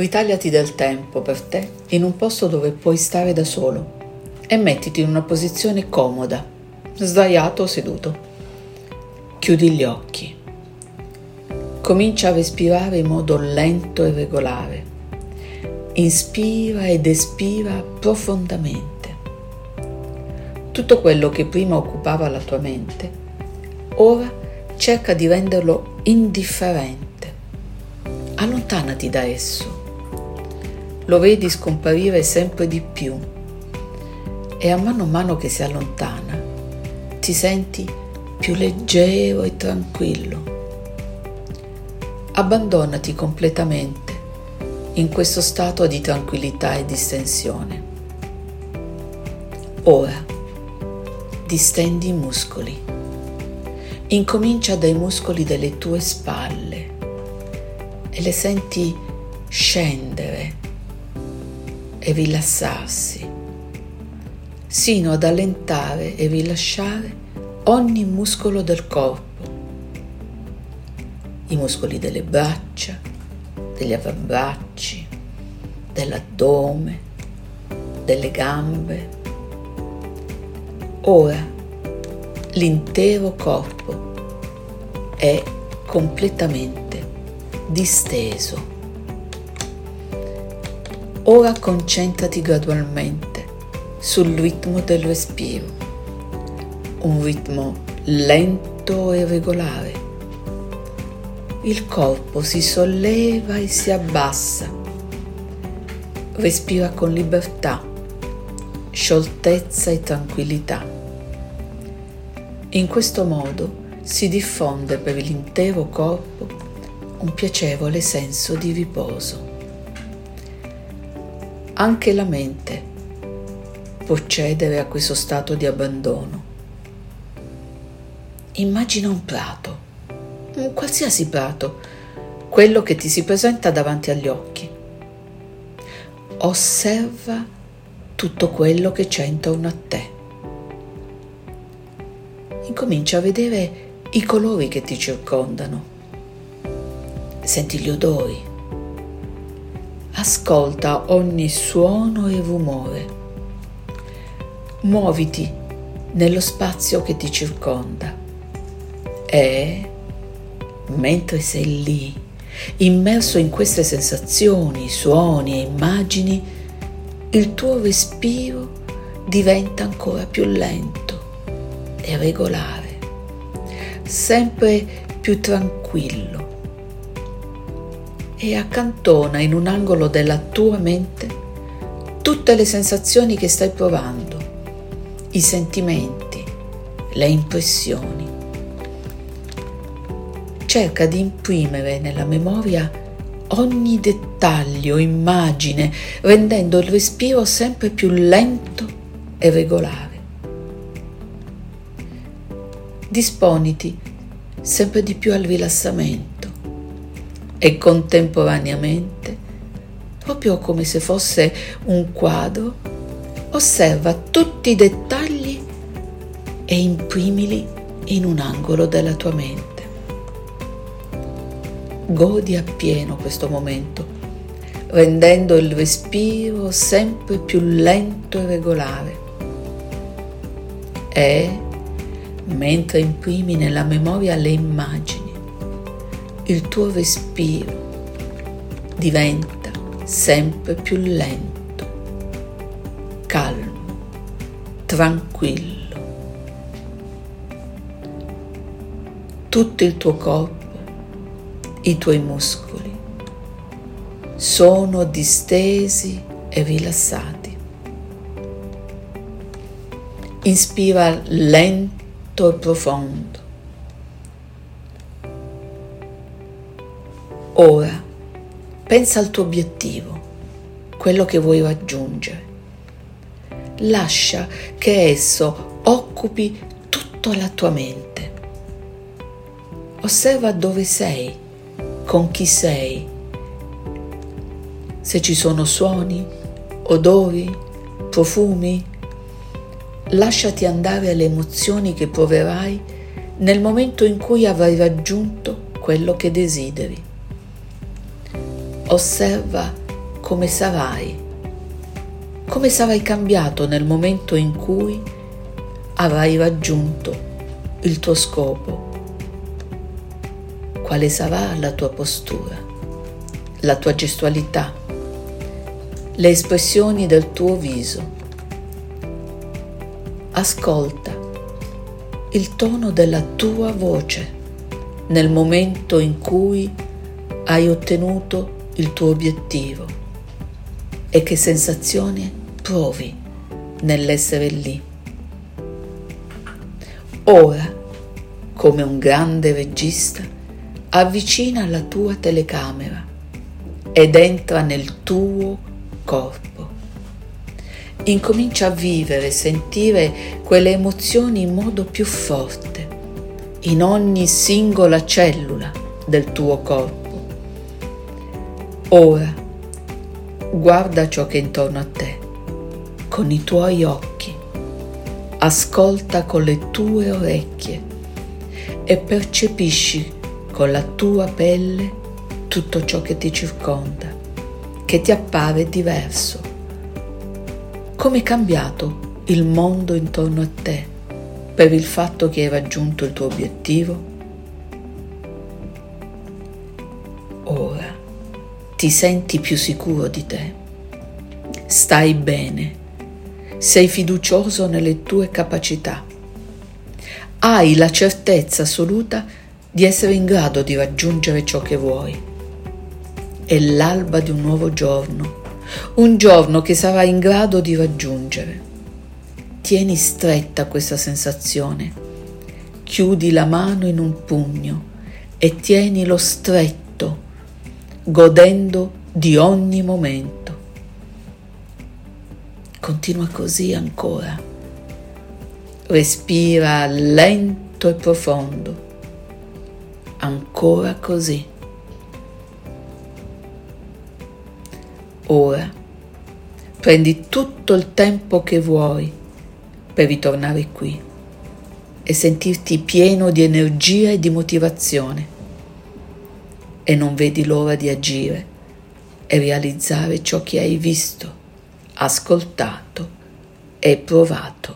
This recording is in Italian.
Ritagliati del tempo per te in un posto dove puoi stare da solo e mettiti in una posizione comoda, sdraiato o seduto. Chiudi gli occhi. Comincia a respirare in modo lento e regolare. Inspira ed espira profondamente. Tutto quello che prima occupava la tua mente, ora cerca di renderlo indifferente. Allontanati da esso. Lo vedi scomparire sempre di più e a mano a mano che si allontana ti senti più leggero e tranquillo. Abbandonati completamente in questo stato di tranquillità e distensione. Ora distendi i muscoli. Incomincia dai muscoli delle tue spalle e le senti scendere e rilassarsi, sino ad allentare e rilasciare ogni muscolo del corpo, i muscoli delle braccia, degli avambracci, dell'addome, delle gambe. Ora l'intero corpo è completamente disteso. Ora concentrati gradualmente sul ritmo del respiro, un ritmo lento e regolare. Il corpo si solleva e si abbassa. Respira con libertà, scioltezza e tranquillità. In questo modo si diffonde per l'intero corpo un piacevole senso di riposo. Anche la mente può cedere a questo stato di abbandono. Immagina un prato, un qualsiasi prato, quello che ti si presenta davanti agli occhi. Osserva tutto quello che c'è intorno a te. Incomincia a vedere i colori che ti circondano. Senti gli odori ascolta ogni suono e rumore. Muoviti nello spazio che ti circonda e, mentre sei lì, immerso in queste sensazioni, suoni e immagini, il tuo respiro diventa ancora più lento e regolare, sempre più tranquillo e accantona in un angolo della tua mente tutte le sensazioni che stai provando, i sentimenti, le impressioni. Cerca di imprimere nella memoria ogni dettaglio, immagine, rendendo il respiro sempre più lento e regolare. Disponiti sempre di più al rilassamento e contemporaneamente, proprio come se fosse un quadro, osserva tutti i dettagli e imprimili in un angolo della tua mente. Godi appieno questo momento, rendendo il respiro sempre più lento e regolare. E, mentre imprimi nella memoria le immagini, il tuo respiro diventa sempre più lento, calmo, tranquillo. Tutto il tuo corpo, i tuoi muscoli sono distesi e rilassati. Inspira lento e profondo. Ora pensa al tuo obiettivo, quello che vuoi raggiungere. Lascia che esso occupi tutta la tua mente. Osserva dove sei, con chi sei, se ci sono suoni, odori, profumi. Lasciati andare alle emozioni che proverai nel momento in cui avrai raggiunto quello che desideri osserva come sarai, come sarai cambiato nel momento in cui avrai raggiunto il tuo scopo, quale sarà la tua postura, la tua gestualità, le espressioni del tuo viso. Ascolta il tono della tua voce nel momento in cui hai ottenuto il tuo obiettivo e che sensazione provi nell'essere lì. Ora, come un grande regista, avvicina la tua telecamera ed entra nel tuo corpo. Incomincia a vivere e sentire quelle emozioni in modo più forte, in ogni singola cellula del tuo corpo. Ora, guarda ciò che è intorno a te con i tuoi occhi ascolta con le tue orecchie e percepisci con la tua pelle tutto ciò che ti circonda, che ti appare diverso. Come è cambiato il mondo intorno a te per il fatto che hai raggiunto il tuo obiettivo? Ti senti più sicuro di te, stai bene sei fiducioso nelle tue capacità. Hai la certezza assoluta di essere in grado di raggiungere ciò che vuoi. È l'alba di un nuovo giorno, un giorno che sarai in grado di raggiungere. Tieni stretta questa sensazione, chiudi la mano in un pugno e tienilo stretto, godendo di ogni momento. Continua così ancora. Respira lento e profondo. Ancora così. Ora prendi tutto il tempo che vuoi per ritornare qui e sentirti pieno di energia e di motivazione e non vedi l'ora di agire e realizzare ciò che hai visto ascoltato e provato.